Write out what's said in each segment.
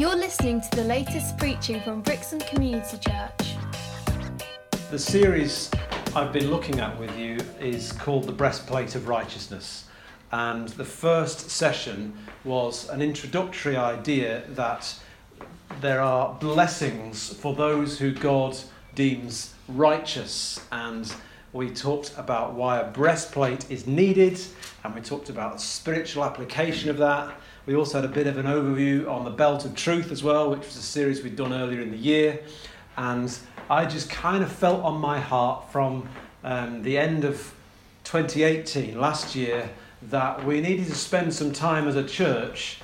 You're listening to the latest preaching from Brixton Community Church. The series I've been looking at with you is called The Breastplate of Righteousness. And the first session was an introductory idea that there are blessings for those who God deems righteous. And we talked about why a breastplate is needed, and we talked about the spiritual application of that. We also had a bit of an overview on the belt of truth as well, which was a series we'd done earlier in the year. And I just kind of felt on my heart from um, the end of 2018, last year, that we needed to spend some time as a church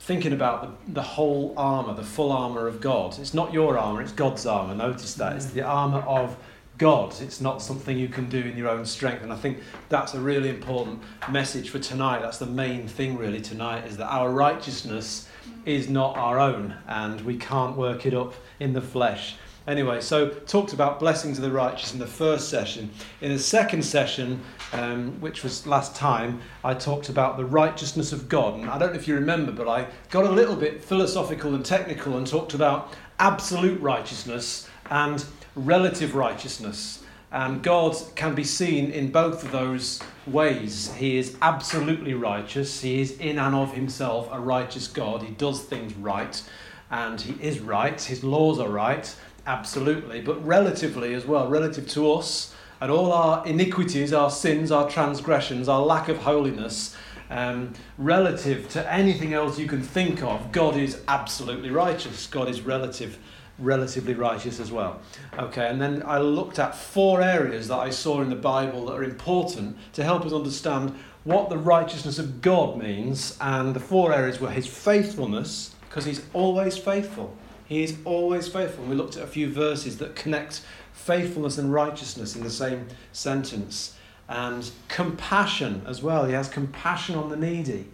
thinking about the, the whole armour, the full armour of God. It's not your armour, it's God's armour. Notice that. It's the armour of God. It's not something you can do in your own strength. And I think that's a really important message for tonight. That's the main thing, really, tonight, is that our righteousness is not our own and we can't work it up in the flesh. Anyway, so talked about blessings of the righteous in the first session. In the second session, um, which was last time, I talked about the righteousness of God. And I don't know if you remember, but I got a little bit philosophical and technical and talked about absolute righteousness and relative righteousness. And God can be seen in both of those ways. He is absolutely righteous. He is in and of himself a righteous God. He does things right, and he is right. His laws are right, absolutely. But relatively as well, relative to us and all our iniquities, our sins, our transgressions, our lack of holiness, um, relative to anything else you can think of, God is absolutely righteous. God is relative relatively righteous as well. Okay, and then I looked at four areas that I saw in the Bible that are important to help us understand what the righteousness of God means. And the four areas were his faithfulness, because he's always faithful. He is always faithful. And we looked at a few verses that connect faithfulness and righteousness in the same sentence. And compassion as well. He has compassion on the needy.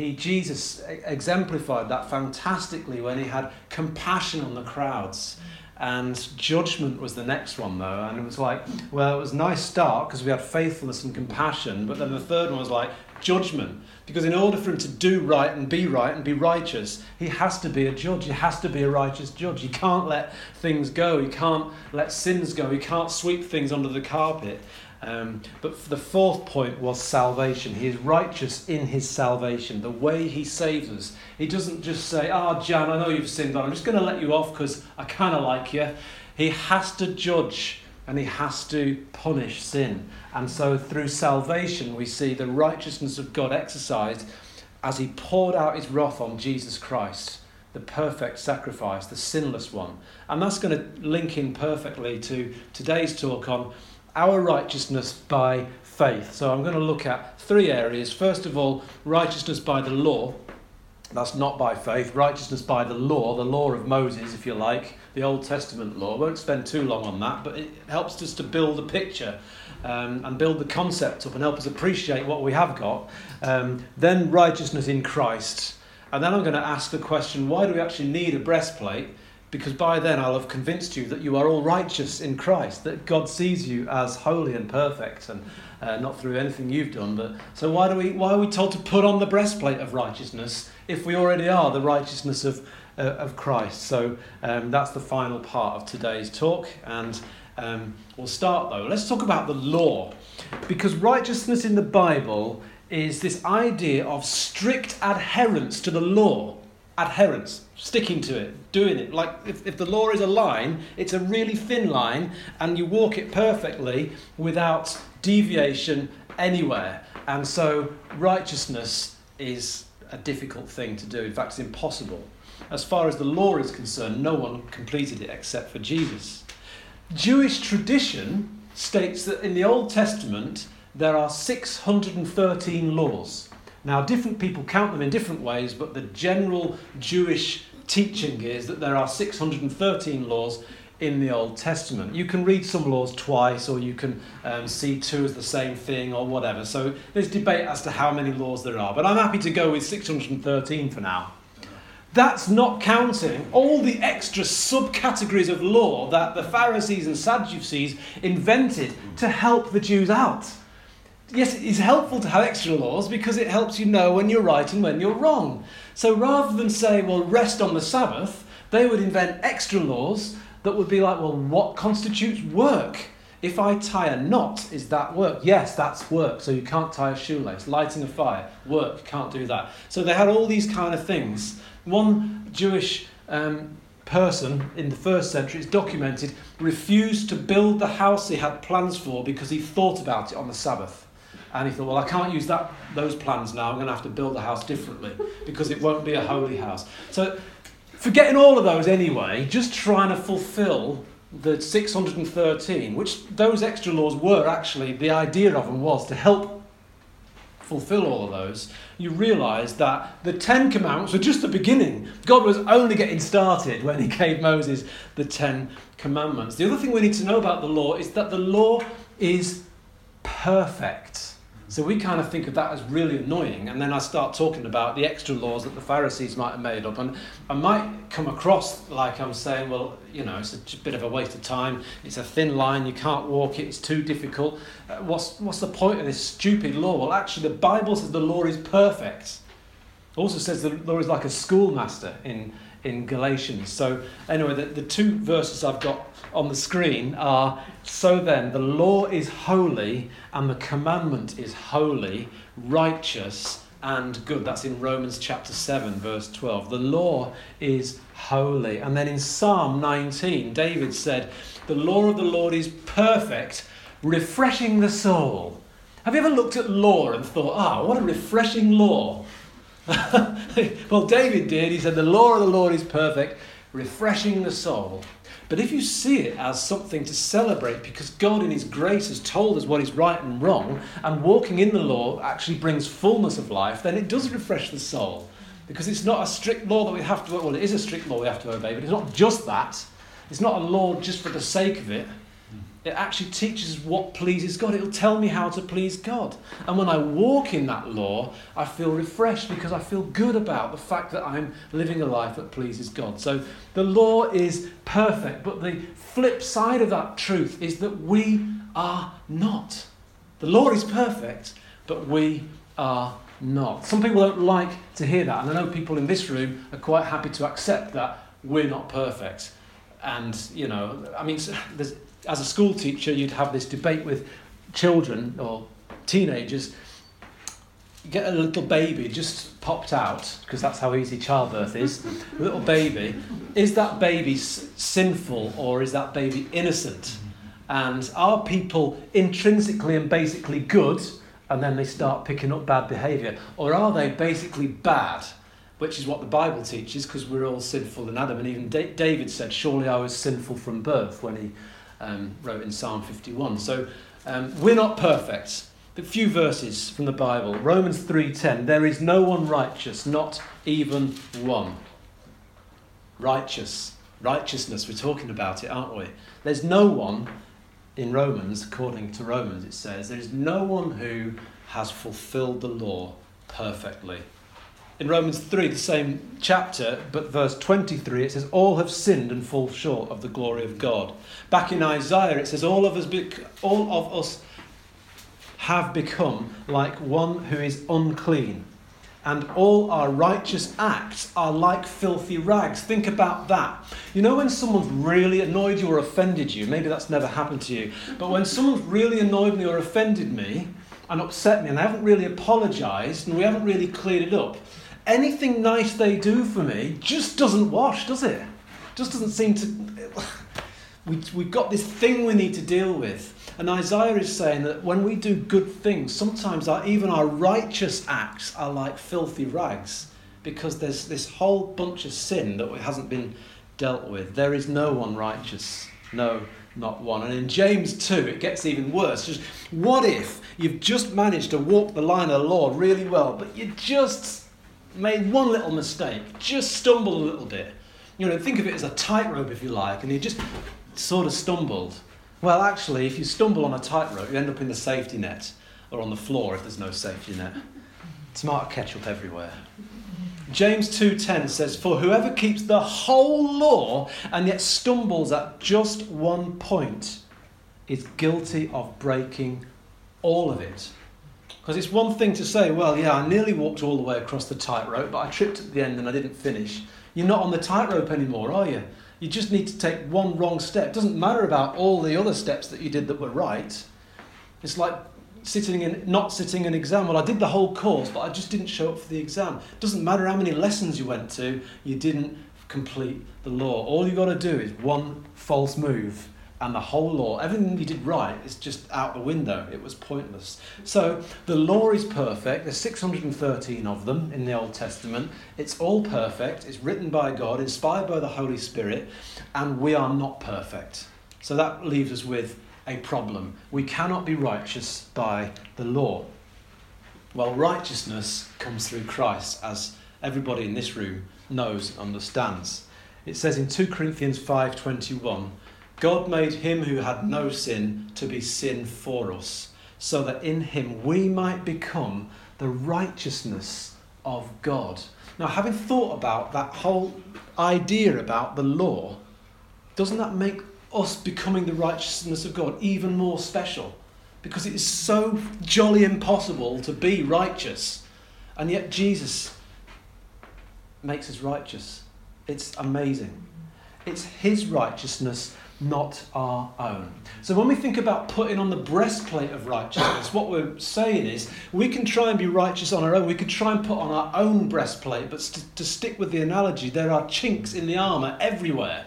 He, Jesus exemplified that fantastically when he had compassion on the crowds. And judgment was the next one, though. And it was like, well, it was a nice start because we had faithfulness and compassion. But then the third one was like judgment. Because in order for him to do right and be right and be righteous, he has to be a judge. He has to be a righteous judge. He can't let things go. He can't let sins go. He can't sweep things under the carpet. Um, but the fourth point was salvation. He is righteous in his salvation, the way he saves us. He doesn't just say, Ah, oh, Jan, I know you've sinned, but I'm just going to let you off because I kind of like you. He has to judge and he has to punish sin. And so through salvation, we see the righteousness of God exercised as he poured out his wrath on Jesus Christ the perfect sacrifice, the sinless one. And that's going to link in perfectly to today's talk on our righteousness by faith. So I'm going to look at three areas. First of all, righteousness by the law. That's not by faith. Righteousness by the law, the law of Moses, if you like, the Old Testament law. Won't spend too long on that, but it helps us to build a picture um, and build the concept up and help us appreciate what we have got. Um, then righteousness in Christ. And then I'm going to ask the question why do we actually need a breastplate? Because by then I'll have convinced you that you are all righteous in Christ, that God sees you as holy and perfect, and uh, not through anything you've done. But so why do we? Why are we told to put on the breastplate of righteousness if we already are the righteousness of uh, of Christ? So um, that's the final part of today's talk, and um, we'll start though. Let's talk about the law, because righteousness in the Bible is this idea of strict adherence to the law adherence, sticking to it, doing it. Like if, if the law is a line, it's a really thin line, and you walk it perfectly without deviation anywhere. And so righteousness is a difficult thing to do. In fact, it's impossible. As far as the law is concerned, no one completed it except for Jesus. Jewish tradition states that in the Old Testament there are 613 laws. Now, different people count them in different ways, but the general Jewish teaching is that there are 613 laws in the Old Testament. You can read some laws twice, or you can um, see two as the same thing, or whatever. So there's debate as to how many laws there are, but I'm happy to go with 613 for now. That's not counting all the extra subcategories of law that the Pharisees and Sadducees invented to help the Jews out. Yes, it's helpful to have extra laws because it helps you know when you're right and when you're wrong. So rather than say, well, rest on the Sabbath, they would invent extra laws that would be like, well, what constitutes work? If I tie a knot, is that work? Yes, that's work. So you can't tie a shoelace. Lighting a fire, work. Can't do that. So they had all these kind of things. One Jewish um, person in the first century, it's documented, refused to build the house he had plans for because he thought about it on the Sabbath. And he thought, well, I can't use that, those plans now. I'm going to have to build the house differently because it won't be a holy house. So, forgetting all of those anyway, just trying to fulfill the 613, which those extra laws were actually, the idea of them was to help fulfill all of those, you realise that the Ten Commandments were just the beginning. God was only getting started when He gave Moses the Ten Commandments. The other thing we need to know about the law is that the law is perfect. So we kind of think of that as really annoying, and then I start talking about the extra laws that the Pharisees might have made up, and I might come across like I'm saying, well, you know, it's a bit of a waste of time. It's a thin line. You can't walk it. It's too difficult. Uh, what's what's the point of this stupid law? Well, actually, the Bible says the law is perfect. It also says the law is like a schoolmaster in in Galatians. So anyway, the, the two verses I've got on the screen are so then the law is holy and the commandment is holy, righteous and good. That's in Romans chapter 7, verse 12. The law is holy. And then in Psalm 19, David said, The law of the Lord is perfect, refreshing the soul. Have you ever looked at law and thought, ah, oh, what a refreshing law? well, David did. He said, The law of the Lord is perfect, refreshing the soul. But if you see it as something to celebrate because God in His grace has told us what is right and wrong, and walking in the law actually brings fullness of life, then it does refresh the soul. Because it's not a strict law that we have to, well, it is a strict law we have to obey, but it's not just that. It's not a law just for the sake of it. It actually teaches what pleases God. It'll tell me how to please God. And when I walk in that law, I feel refreshed because I feel good about the fact that I'm living a life that pleases God. So the law is perfect, but the flip side of that truth is that we are not. The law is perfect, but we are not. Some people don't like to hear that, and I know people in this room are quite happy to accept that we're not perfect. And, you know, I mean, as a school teacher, you'd have this debate with children or teenagers. You get a little baby just popped out, because that's how easy childbirth is. a little baby. Is that baby sinful or is that baby innocent? And are people intrinsically and basically good and then they start picking up bad behaviour? Or are they basically bad? Which is what the Bible teaches because we're all sinful in Adam. And even David said, Surely I was sinful from birth when he um, wrote in Psalm 51. So um, we're not perfect. A few verses from the Bible. Romans 3:10. There is no one righteous, not even one. Righteous, righteousness. We're talking about it, aren't we? There's no one in Romans, according to Romans, it says there is no one who has fulfilled the law perfectly in Romans 3, the same chapter, but verse 23, it says, All have sinned and fall short of the glory of God. Back in Isaiah, it says, All of us, all of us have become like one who is unclean, and all our righteous acts are like filthy rags. Think about that. You know, when someone's really annoyed you or offended you, maybe that's never happened to you, but when someone's really annoyed me or offended me, and upset me, and I haven't really apologised, and we haven't really cleared it up, anything nice they do for me just doesn't wash, does it? Just doesn't seem to. We, we've got this thing we need to deal with. And Isaiah is saying that when we do good things, sometimes our, even our righteous acts are like filthy rags because there's this whole bunch of sin that hasn't been dealt with. There is no one righteous. No, not one. And in James 2, it gets even worse. Just what if you've just managed to walk the line of the Lord really well, but you just made one little mistake, just stumbled a little bit. You know, think of it as a tightrope, if you like, and you just sort of stumbled. Well, actually, if you stumble on a tightrope, you end up in the safety net or on the floor if there's no safety net. Tomato ketchup everywhere. James 2:10 says, "For whoever keeps the whole law and yet stumbles at just one point is guilty of breaking all of it." Because it's one thing to say, well, yeah, I nearly walked all the way across the tightrope, but I tripped at the end and I didn't finish. You're not on the tightrope anymore, are you? You just need to take one wrong step. It doesn't matter about all the other steps that you did that were right. It's like sitting in, not sitting an exam. Well, I did the whole course, but I just didn't show up for the exam. It doesn't matter how many lessons you went to, you didn't complete the law. All you've got to do is one false move and the whole law, everything you did right, is just out the window. It was pointless. So the law is perfect. There's 613 of them in the Old Testament. It's all perfect. It's written by God, inspired by the Holy Spirit, and we are not perfect. So that leaves us with a problem. We cannot be righteous by the law. Well, righteousness comes through Christ, as everybody in this room knows and understands. It says in 2 Corinthians 5:21, God made him who had no sin to be sin for us, so that in him we might become the righteousness of God. Now, having thought about that whole idea about the law, doesn't that make us becoming the righteousness of God even more special? Because it is so jolly impossible to be righteous, and yet Jesus makes us righteous. It's amazing. It's His righteousness not our own. So when we think about putting on the breastplate of righteousness, what we're saying is we can try and be righteous on our own. We could try and put on our own breastplate, but st- to stick with the analogy, there are chinks in the armour everywhere.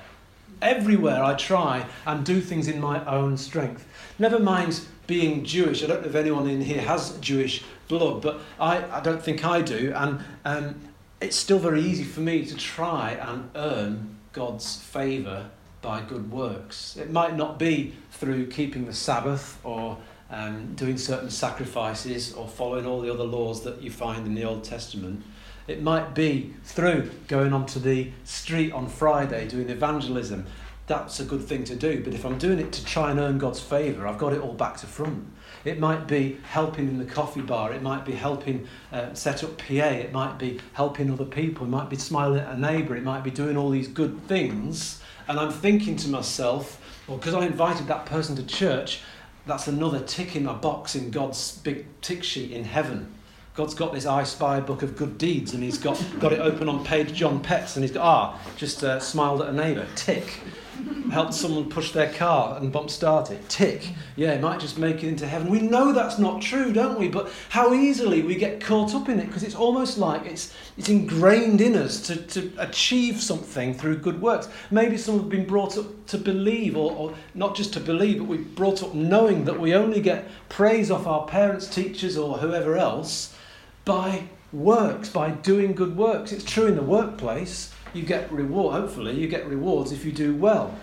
Everywhere I try and do things in my own strength. Never mind being Jewish. I don't know if anyone in here has Jewish blood, but I, I don't think I do. And um, it's still very easy for me to try and earn God's favour by good works. It might not be through keeping the Sabbath or um, doing certain sacrifices or following all the other laws that you find in the Old Testament. It might be through going onto the street on Friday doing evangelism. That's a good thing to do, but if I'm doing it to try and earn God's favour, I've got it all back to front. It might be helping in the coffee bar, it might be helping uh, set up PA, it might be helping other people, it might be smiling at a neighbour, it might be doing all these good things and I'm thinking to myself, well, because I invited that person to church, that's another tick in my box in God's big tick sheet in heaven. God's got this I Spy book of good deeds, and He's got, got it open on page John Petts, and He's got, ah, just uh, smiled at a neighbour, tick helped someone push their car and bump start it. Tick. Yeah, it might just make it into heaven. We know that's not true, don't we? But how easily we get caught up in it because it's almost like it's, it's ingrained in us to, to achieve something through good works. Maybe some have been brought up to believe, or, or not just to believe, but we've brought up knowing that we only get praise off our parents, teachers, or whoever else by works, by doing good works. It's true in the workplace you get reward. Hopefully, you get rewards if you do well.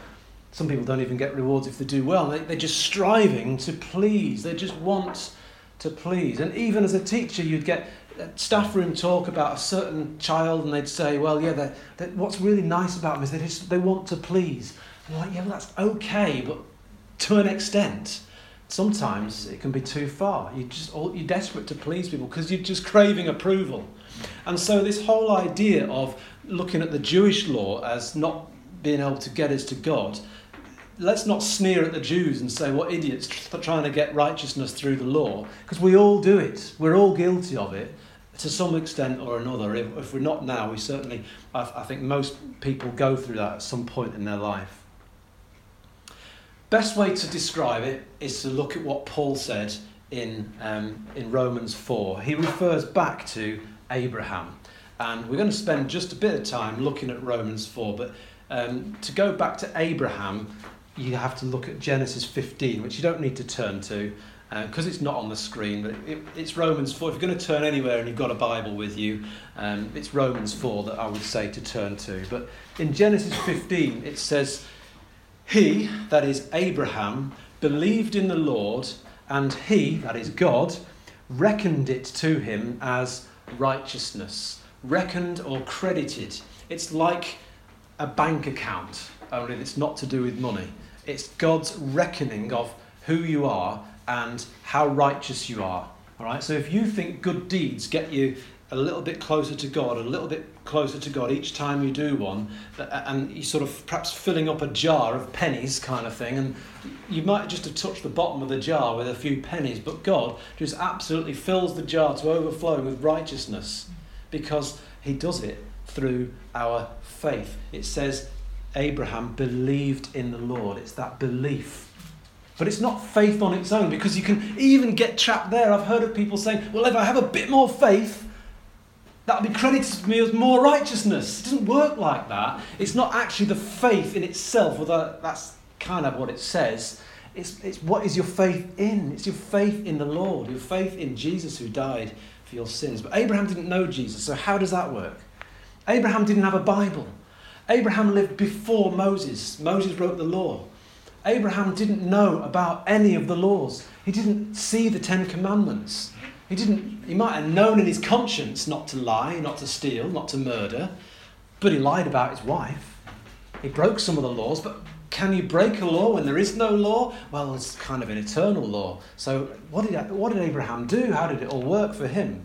Some people don't even get rewards if they do well. They, they're just striving to please. They just want to please. And even as a teacher, you'd get uh, staff room talk about a certain child, and they'd say, "Well, yeah, they're, they're, what's really nice about them is they just they want to please." And like, "Yeah, well, that's okay, but to an extent." Sometimes it can be too far. You just you're desperate to please people because you're just craving approval, and so this whole idea of looking at the Jewish law as not being able to get us to God, let's not sneer at the Jews and say, what idiots trying to get righteousness through the law, because we all do it. We're all guilty of it to some extent or another. If, if we're not now, we certainly, I, I think most people go through that at some point in their life. Best way to describe it is to look at what Paul said in, um, in Romans 4. He refers back to Abraham. And we're going to spend just a bit of time looking at Romans 4. But um, to go back to Abraham, you have to look at Genesis 15, which you don't need to turn to because uh, it's not on the screen. But it, it's Romans 4. If you're going to turn anywhere and you've got a Bible with you, um, it's Romans 4 that I would say to turn to. But in Genesis 15, it says, He, that is Abraham, believed in the Lord, and he, that is God, reckoned it to him as righteousness reckoned or credited. It's like a bank account, only it's not to do with money. It's God's reckoning of who you are and how righteous you are. All right. So if you think good deeds get you a little bit closer to God, a little bit closer to God each time you do one, and you sort of perhaps filling up a jar of pennies kind of thing, and you might just have touched the bottom of the jar with a few pennies, but God just absolutely fills the jar to overflowing with righteousness because He does it through our faith. It says Abraham believed in the Lord. It's that belief. But it's not faith on its own because you can even get trapped there. I've heard of people saying, well, if I have a bit more faith, that'll be credited to me as more righteousness. It doesn't work like that. It's not actually the faith in itself, although that's kind of what it says. It's, it's what is your faith in? It's your faith in the Lord, your faith in Jesus who died for your sins. But Abraham didn't know Jesus, so how does that work? Abraham didn't have a Bible. Abraham lived before Moses. Moses wrote the law. Abraham didn't know about any of the laws. He didn't see the Ten Commandments. He didn't he might have known in his conscience not to lie, not to steal, not to murder, but he lied about his wife. He broke some of the laws, but can you break a law when there is no law? Well, it's kind of an eternal law. So, what did, what did Abraham do? How did it all work for him?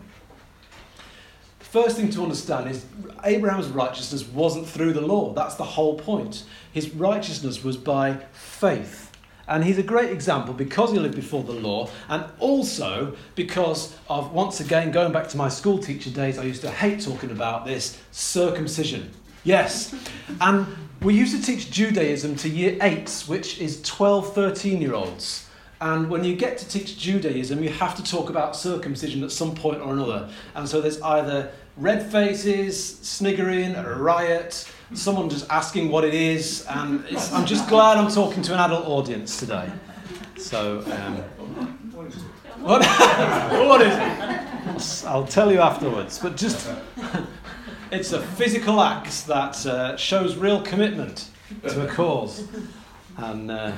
First thing to understand is Abraham's righteousness wasn't through the law. That's the whole point. His righteousness was by faith. And he's a great example because he lived before the law, and also because of, once again, going back to my school teacher days, I used to hate talking about this circumcision. Yes. And we used to teach Judaism to year eights, which is 12, 13 year olds. And when you get to teach Judaism, you have to talk about circumcision at some point or another. And so there's either red faces, sniggering, a riot, someone just asking what it is. And I'm just glad I'm talking to an adult audience today. So, um, what, what is it? I'll tell you afterwards. But just, it's a physical act that uh, shows real commitment to a cause. And uh,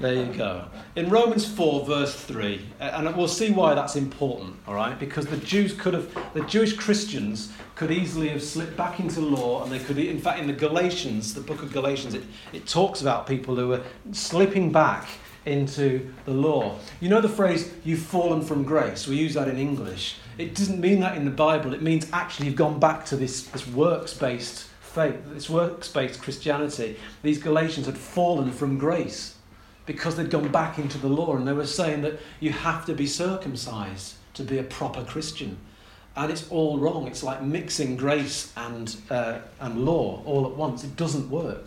there you go. In Romans 4, verse 3, and we'll see why that's important, all right? Because the Jews could have, the Jewish Christians could easily have slipped back into law, and they could, in fact, in the Galatians, the book of Galatians, it, it talks about people who were slipping back into the law. You know the phrase, you've fallen from grace? We use that in English. It doesn't mean that in the Bible, it means actually you've gone back to this, this works based faith, this works based Christianity. These Galatians had fallen from grace because they'd gone back into the law and they were saying that you have to be circumcised to be a proper Christian. And it's all wrong. It's like mixing grace and, uh, and law all at once. It doesn't work.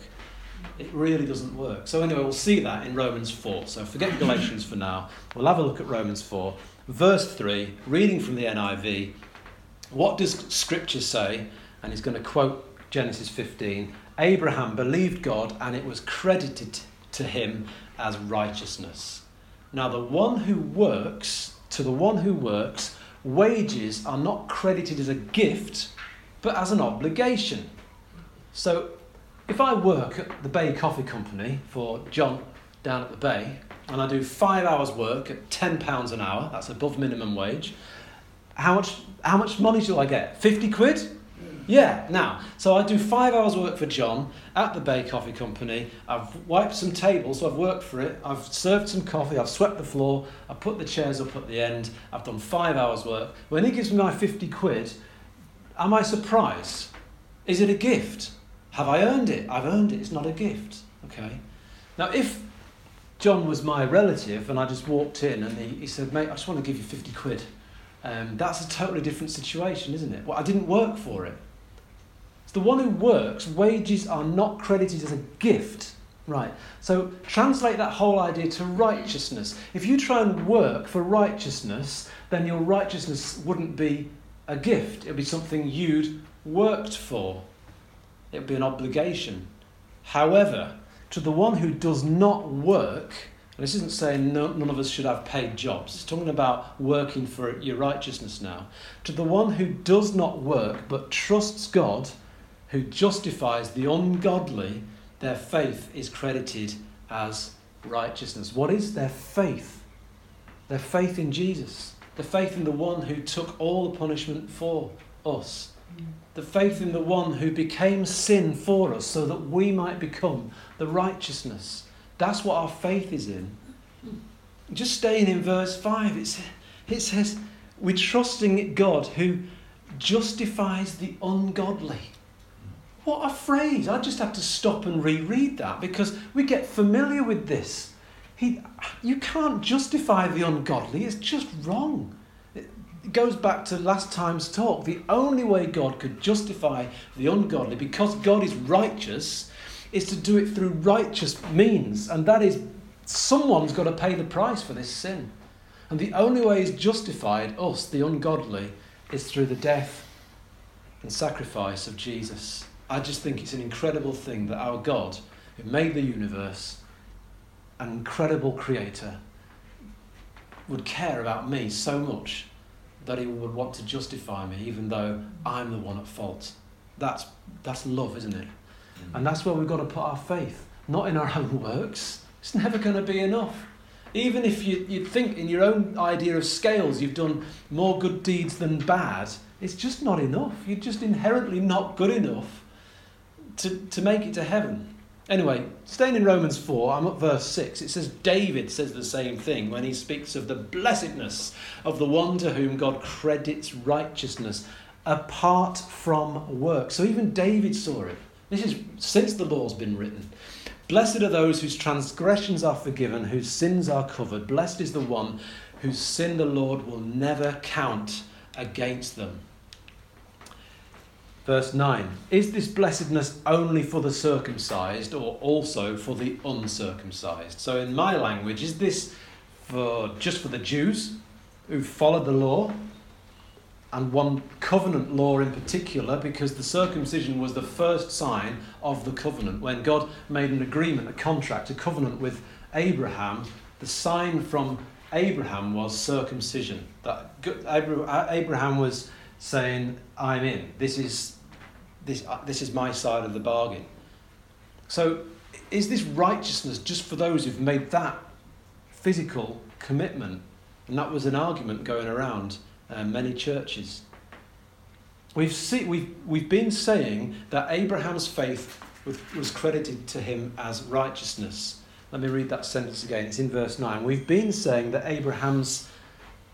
It really doesn't work. So, anyway, we'll see that in Romans 4. So, forget Galatians for now. We'll have a look at Romans 4. Verse 3, reading from the NIV. What does Scripture say? And he's going to quote Genesis 15 Abraham believed God, and it was credited to him as righteousness. Now, the one who works, to the one who works, wages are not credited as a gift, but as an obligation. So, if I work at the Bay Coffee Company for John down at the Bay, and I do five hours work at £10 an hour, that's above minimum wage, how much, how much money do I get? 50 quid? Yeah, now, so I do five hours work for John at the Bay Coffee Company. I've wiped some tables, so I've worked for it. I've served some coffee, I've swept the floor, I've put the chairs up at the end. I've done five hours work. When he gives me my 50 quid, am I surprised? Is it a gift? Have I earned it? I've earned it. It's not a gift. Okay? Now, if John was my relative and I just walked in and he, he said, Mate, I just want to give you 50 quid. Um, that's a totally different situation, isn't it? Well, I didn't work for it the one who works, wages are not credited as a gift. Right. So translate that whole idea to righteousness. If you try and work for righteousness, then your righteousness wouldn't be a gift. It would be something you'd worked for. It would be an obligation. However, to the one who does not work, and this isn't saying no, none of us should have paid jobs. It's talking about working for your righteousness now. To the one who does not work but trusts God who justifies the ungodly, their faith is credited as righteousness. What is their faith? Their faith in Jesus, the faith in the one who took all the punishment for us, the faith in the one who became sin for us so that we might become the righteousness. That's what our faith is in. Just staying in verse 5, it says, We're trusting God who justifies the ungodly. What a phrase! I just have to stop and reread that because we get familiar with this. He, you can't justify the ungodly, it's just wrong. It goes back to last time's talk. The only way God could justify the ungodly, because God is righteous, is to do it through righteous means. And that is, someone's got to pay the price for this sin. And the only way He's justified us, the ungodly, is through the death and sacrifice of Jesus. I just think it's an incredible thing that our God, who made the universe, an incredible creator, would care about me so much that he would want to justify me even though I'm the one at fault. That's, that's love, isn't it? Mm-hmm. And that's where we've got to put our faith, not in our own works. It's never going to be enough. Even if you, you think in your own idea of scales you've done more good deeds than bad, it's just not enough. You're just inherently not good enough to, to make it to heaven. Anyway, staying in Romans 4, I'm at verse 6. It says, David says the same thing when he speaks of the blessedness of the one to whom God credits righteousness apart from work. So even David saw it. This is since the law's been written. Blessed are those whose transgressions are forgiven, whose sins are covered. Blessed is the one whose sin the Lord will never count against them. Verse 9 Is this blessedness only for the circumcised or also for the uncircumcised? So, in my language, is this for just for the Jews who followed the law and one covenant law in particular, because the circumcision was the first sign of the covenant. When God made an agreement, a contract, a covenant with Abraham, the sign from Abraham was circumcision. That Abraham was saying, I'm in. This is this, uh, this is my side of the bargain. So, is this righteousness just for those who've made that physical commitment? And that was an argument going around uh, many churches. We've, see, we've, we've been saying that Abraham's faith was, was credited to him as righteousness. Let me read that sentence again. It's in verse 9. We've been saying that Abraham's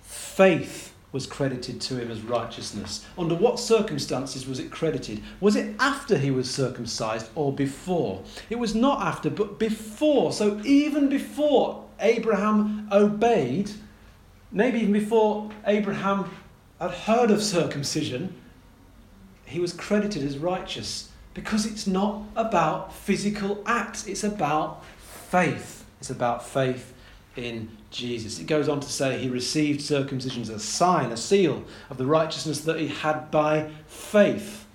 faith was credited to him as righteousness. Under what circumstances was it credited? Was it after he was circumcised or before? It was not after, but before. So even before Abraham obeyed, maybe even before Abraham had heard of circumcision, he was credited as righteous because it's not about physical acts, it's about faith. It's about faith in Jesus. It goes on to say he received circumcision as a sign, a seal of the righteousness that he had by faith.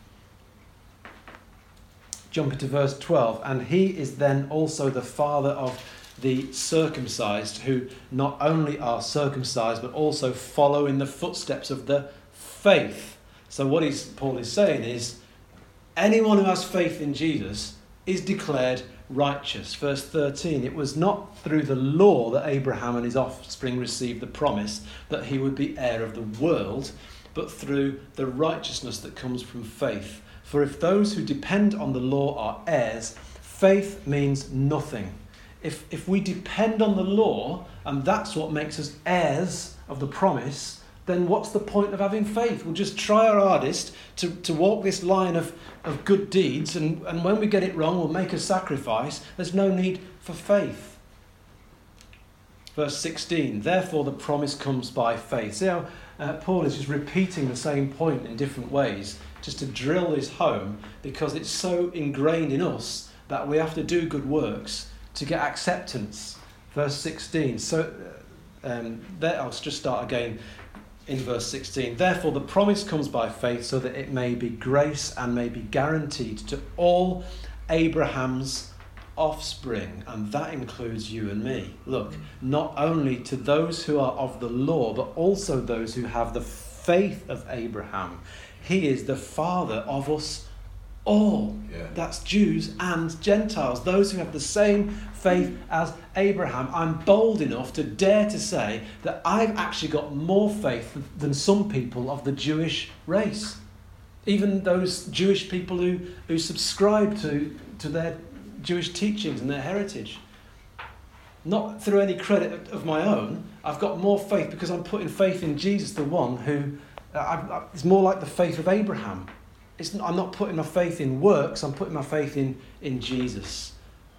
Jump into verse 12. And he is then also the father of the circumcised, who not only are circumcised, but also follow in the footsteps of the faith. So, what Paul is saying is anyone who has faith in Jesus is declared righteous. Verse 13 It was not through the law that Abraham and his offspring received the promise that he would be heir of the world, but through the righteousness that comes from faith. For if those who depend on the law are heirs, faith means nothing. If, if we depend on the law, and that's what makes us heirs of the promise, then what's the point of having faith? We'll just try our hardest to, to walk this line of, of good deeds, and, and when we get it wrong, we'll make a sacrifice. There's no need for faith. Verse 16, therefore the promise comes by faith. See how uh, Paul is just repeating the same point in different ways, just to drill this home, because it's so ingrained in us that we have to do good works to get acceptance. Verse 16, so um, there, I'll just start again in verse 16. Therefore, the promise comes by faith so that it may be grace and may be guaranteed to all Abraham's offspring, and that includes you and me. Look, mm. not only to those who are of the law, but also those who have the faith of Abraham. He is the father of us all. Yeah. That's Jews and Gentiles, those who have the same faith as Abraham. I'm bold enough to dare to say that I've actually got more faith than some people of the Jewish race. Even those Jewish people who, who subscribe to, to their Jewish teachings and their heritage. Not through any credit of my own, I've got more faith because I'm putting faith in Jesus, the one who uh, I, I, uh, it's more like the faith of Abraham. I'm not putting my faith in works, I'm putting my faith in, in Jesus.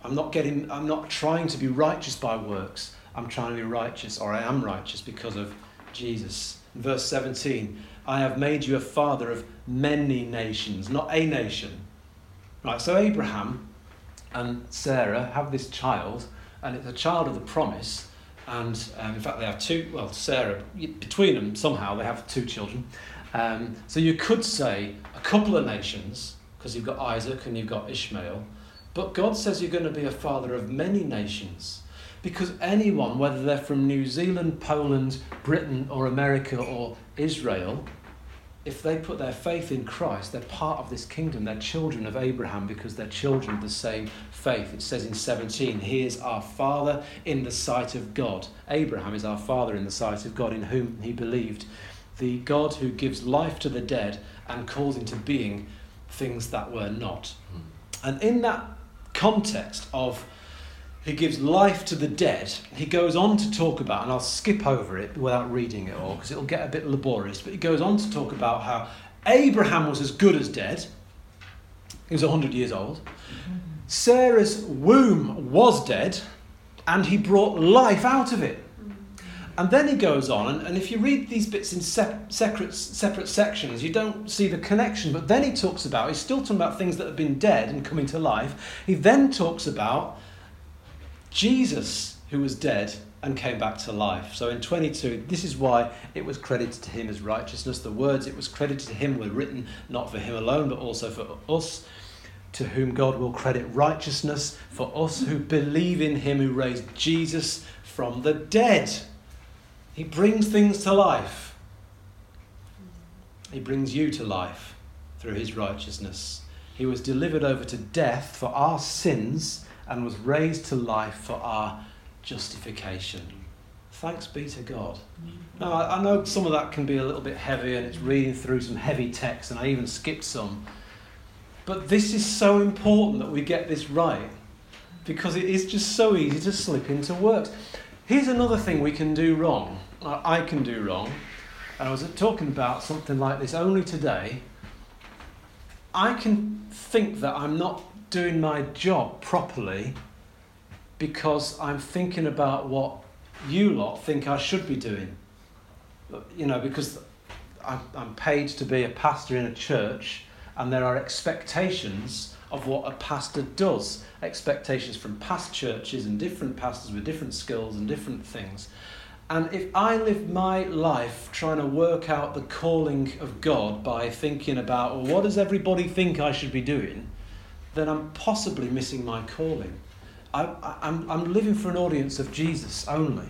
I'm not, getting, I'm not trying to be righteous by works. I'm trying to be righteous, or I am righteous because of Jesus. Verse 17, I have made you a father of many nations, not a nation. Right, so Abraham and Sarah have this child, and it's a child of the promise. And um, in fact, they have two, well, Sarah, between them, somehow, they have two children. Um, so you could say a couple of nations, because you've got Isaac and you've got Ishmael. But God says you're going to be a father of many nations. Because anyone, whether they're from New Zealand, Poland, Britain, or America, or Israel, if they put their faith in Christ, they're part of this kingdom. They're children of Abraham because they're children of the same faith. It says in 17, He is our Father in the sight of God. Abraham is our Father in the sight of God, in whom he believed. The God who gives life to the dead and calls into being things that were not. Hmm. And in that context of he gives life to the dead. He goes on to talk about, and I'll skip over it without reading it all because it'll get a bit laborious, but he goes on to talk about how Abraham was as good as dead. He was 100 years old. Mm-hmm. Sarah's womb was dead, and he brought life out of it. And then he goes on, and, and if you read these bits in separate, separate sections, you don't see the connection. But then he talks about, he's still talking about things that have been dead and coming to life. He then talks about Jesus, who was dead and came back to life. So in 22, this is why it was credited to him as righteousness. The words it was credited to him were written not for him alone, but also for us, to whom God will credit righteousness, for us who believe in him who raised Jesus from the dead. He brings things to life. He brings you to life through his righteousness. He was delivered over to death for our sins and was raised to life for our justification. Thanks be to God. Now, I know some of that can be a little bit heavy and it's reading through some heavy text, and I even skipped some. But this is so important that we get this right because it is just so easy to slip into works. Here's another thing we can do wrong, I can do wrong. And I was talking about something like this only today. I can think that I'm not doing my job properly because I'm thinking about what you lot think I should be doing. You know, because I'm paid to be a pastor in a church, and there are expectations of what a pastor does. Expectations from past churches and different pastors with different skills and different things. And if I live my life trying to work out the calling of God by thinking about, well, what does everybody think I should be doing? then I'm possibly missing my calling. I, am I'm, I'm living for an audience of Jesus only.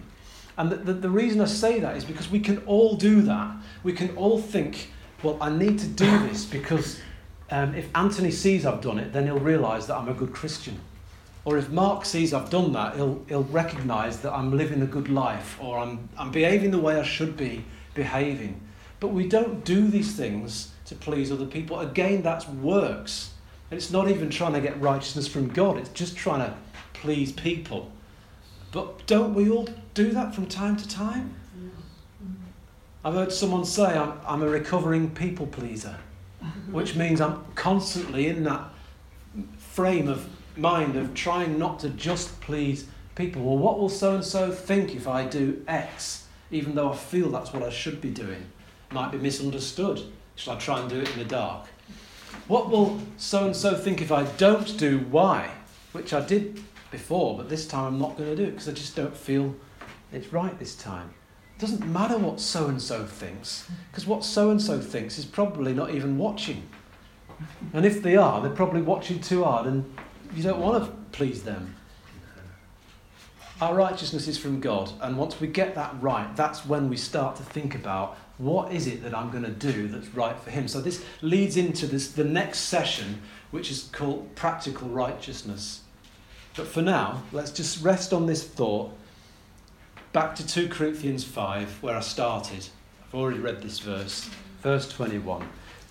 And the, the, the reason I say that is because we can all do that. We can all think, well, I need to do this because um, if Anthony sees I've done it, then he'll realise that I'm a good Christian. Or if Mark sees I've done that, he'll, he'll recognise that I'm living a good life or I'm, I'm behaving the way I should be behaving. But we don't do these things to please other people. Again, that's works. And it's not even trying to get righteousness from God, it's just trying to please people. But don't we all do that from time to time? I've heard someone say I'm, I'm a recovering people pleaser, which means I'm constantly in that frame of mind of trying not to just please people. Well, what will so and so think if I do X, even though I feel that's what I should be doing? Might be misunderstood. Shall I try and do it in the dark? What will so and so think if I don't do Y? Which I did before, but this time I'm not going to do it because I just don't feel it's right this time. It doesn't matter what so and so thinks, because what so and so thinks is probably not even watching. And if they are, they're probably watching too hard and you don't want to please them. Our righteousness is from God, and once we get that right, that's when we start to think about what is it that I'm going to do that's right for him? So this leads into this the next session, which is called practical righteousness. But for now, let's just rest on this thought. Back to 2 Corinthians 5, where I started. I've already read this verse. Verse 21.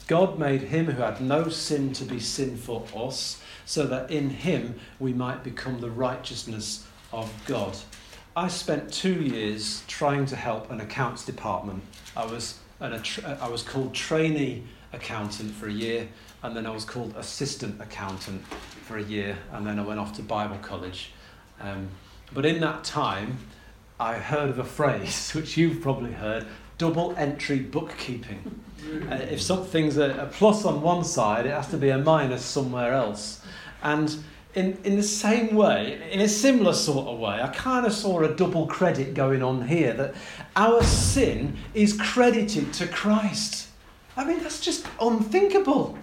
God made him who had no sin to be sin for us, so that in him we might become the righteousness of God. I spent two years trying to help an accounts department. I was tra- I was called trainee accountant for a year, and then I was called assistant accountant for a year, and then I went off to Bible college. Um, but in that time, I heard of a phrase which you've probably heard double entry bookkeeping. Uh, if something's a, a plus on one side, it has to be a minus somewhere else. And in, in the same way, in a similar sort of way, I kind of saw a double credit going on here that our sin is credited to Christ. I mean, that's just unthinkable,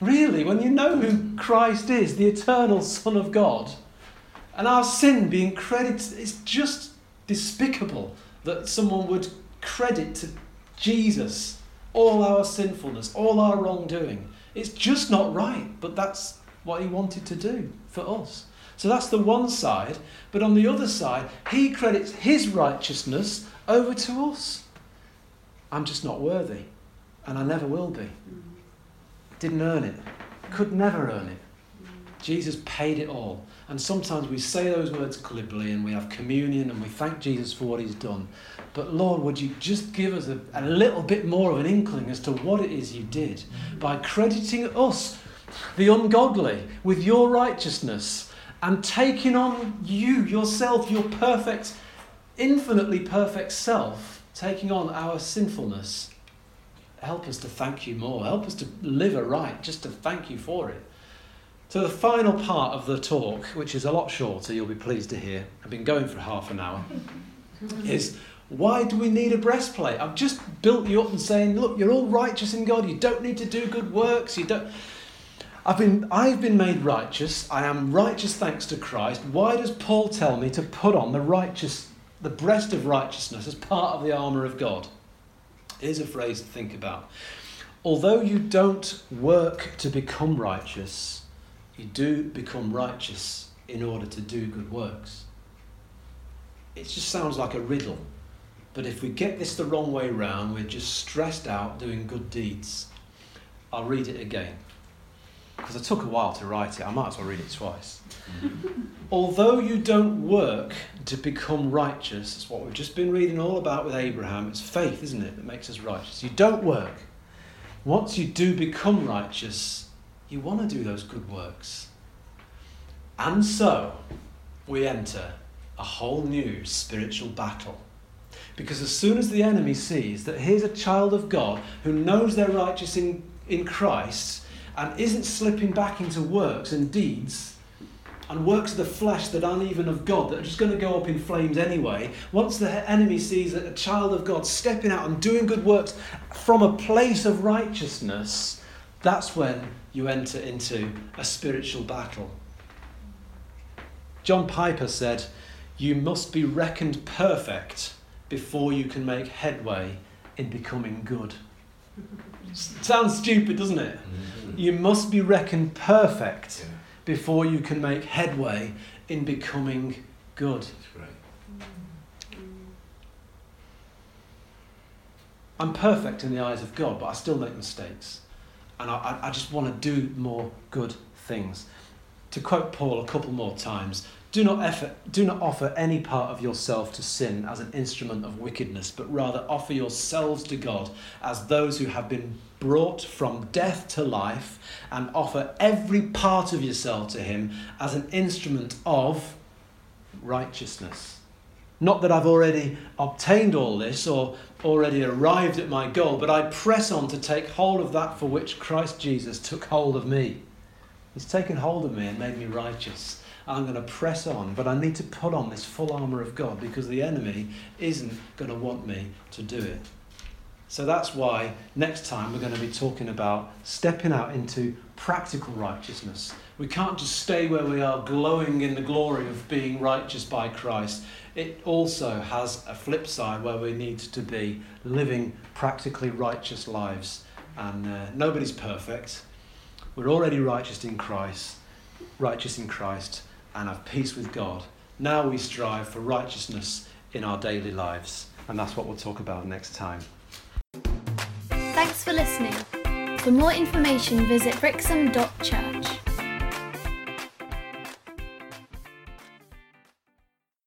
really, when you know who Christ is, the eternal Son of God, and our sin being credited, it's just despicable that someone would credit to Jesus all our sinfulness, all our wrongdoing. It's just not right, but that's what he wanted to do for us. So that's the one side. But on the other side, he credits his righteousness over to us. I'm just not worthy, and I never will be. Didn't earn it, could never earn it. Jesus paid it all. And sometimes we say those words glibly and we have communion and we thank Jesus for what he's done. But Lord, would you just give us a, a little bit more of an inkling as to what it is you did by crediting us the ungodly with your righteousness and taking on you, yourself, your perfect, infinitely perfect self, taking on our sinfulness. Help us to thank you more. Help us to live aright, just to thank you for it. So, the final part of the talk, which is a lot shorter, you'll be pleased to hear, I've been going for half an hour, is why do we need a breastplate? I've just built you up and saying, look, you're all righteous in God. You don't need to do good works. You don't. I've been, I've been made righteous. I am righteous thanks to Christ. Why does Paul tell me to put on the righteous, the breast of righteousness as part of the armour of God? Here's a phrase to think about. Although you don't work to become righteous, you do become righteous in order to do good works. It just sounds like a riddle. But if we get this the wrong way round, we're just stressed out doing good deeds. I'll read it again because it took a while to write it. I might as well read it twice. Although you don't work to become righteous, it's what we've just been reading all about with Abraham. It's faith, isn't it, that makes us righteous. You don't work. Once you do become righteous, you want to do those good works. And so, we enter a whole new spiritual battle. Because as soon as the enemy sees that here's a child of God who knows they're righteous in, in Christ, and isn't slipping back into works and deeds and works of the flesh that aren't even of God, that are just going to go up in flames anyway, once the enemy sees that a child of God stepping out and doing good works from a place of righteousness, that's when you enter into a spiritual battle. John Piper said, You must be reckoned perfect before you can make headway in becoming good. Sounds stupid, doesn't it? Mm-hmm. You must be reckoned perfect yeah. before you can make headway in becoming good. I'm perfect in the eyes of God, but I still make mistakes. And I, I just want to do more good things. To quote Paul a couple more times, do not, effort, do not offer any part of yourself to sin as an instrument of wickedness, but rather offer yourselves to God as those who have been brought from death to life, and offer every part of yourself to Him as an instrument of righteousness. Not that I've already obtained all this or already arrived at my goal, but I press on to take hold of that for which Christ Jesus took hold of me. He's taken hold of me and made me righteous. I'm going to press on, but I need to put on this full armour of God because the enemy isn't going to want me to do it. So that's why next time we're going to be talking about stepping out into practical righteousness. We can't just stay where we are, glowing in the glory of being righteous by Christ. It also has a flip side where we need to be living practically righteous lives. And uh, nobody's perfect. We're already righteous in Christ, righteous in Christ and have peace with God. Now we strive for righteousness in our daily lives, and that's what we'll talk about next time. Thanks for listening. For more information, visit brixham.church.